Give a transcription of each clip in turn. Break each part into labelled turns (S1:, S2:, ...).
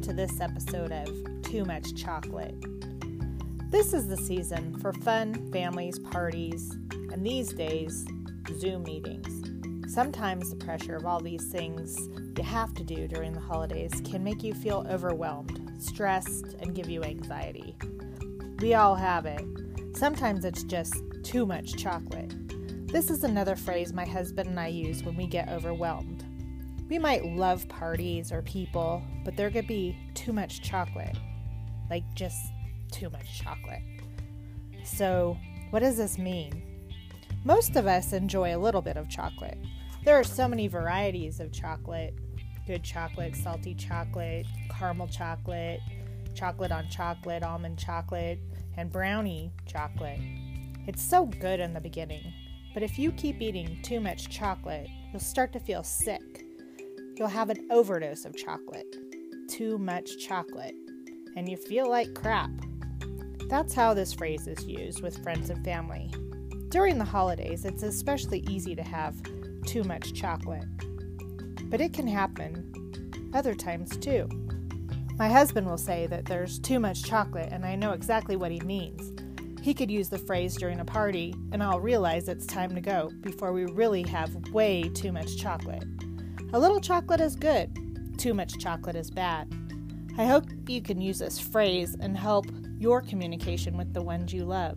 S1: to this episode of Too Much Chocolate. This is the season for fun families, parties, and these days, Zoom meetings. Sometimes the pressure of all these things you have to do during the holidays can make you feel overwhelmed, stressed, and give you anxiety. We all have it. Sometimes it's just too much chocolate. This is another phrase my husband and I use when we get overwhelmed. We might love parties or people, but there could be too much chocolate. Like just too much chocolate. So, what does this mean? Most of us enjoy a little bit of chocolate. There are so many varieties of chocolate good chocolate, salty chocolate, caramel chocolate, chocolate on chocolate, almond chocolate, and brownie chocolate. It's so good in the beginning, but if you keep eating too much chocolate, you'll start to feel sick. You'll have an overdose of chocolate, too much chocolate, and you feel like crap. That's how this phrase is used with friends and family. During the holidays, it's especially easy to have too much chocolate. But it can happen other times too. My husband will say that there's too much chocolate, and I know exactly what he means. He could use the phrase during a party, and I'll realize it's time to go before we really have way too much chocolate. A little chocolate is good, too much chocolate is bad. I hope you can use this phrase and help your communication with the ones you love.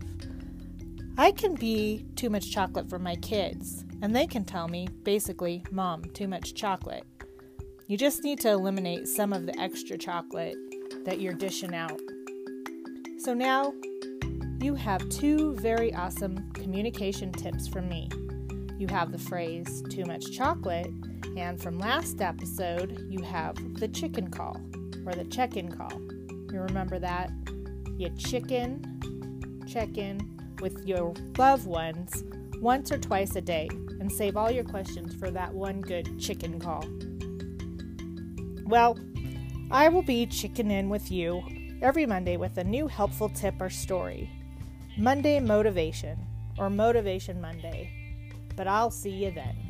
S1: I can be too much chocolate for my kids, and they can tell me, basically, Mom, too much chocolate. You just need to eliminate some of the extra chocolate that you're dishing out. So now you have two very awesome communication tips from me. You have the phrase too much chocolate, and from last episode, you have the chicken call or the check in call. You remember that? You chicken, check in with your loved ones once or twice a day and save all your questions for that one good chicken call. Well, I will be chicken in with you every Monday with a new helpful tip or story. Monday Motivation or Motivation Monday. But I'll see you then.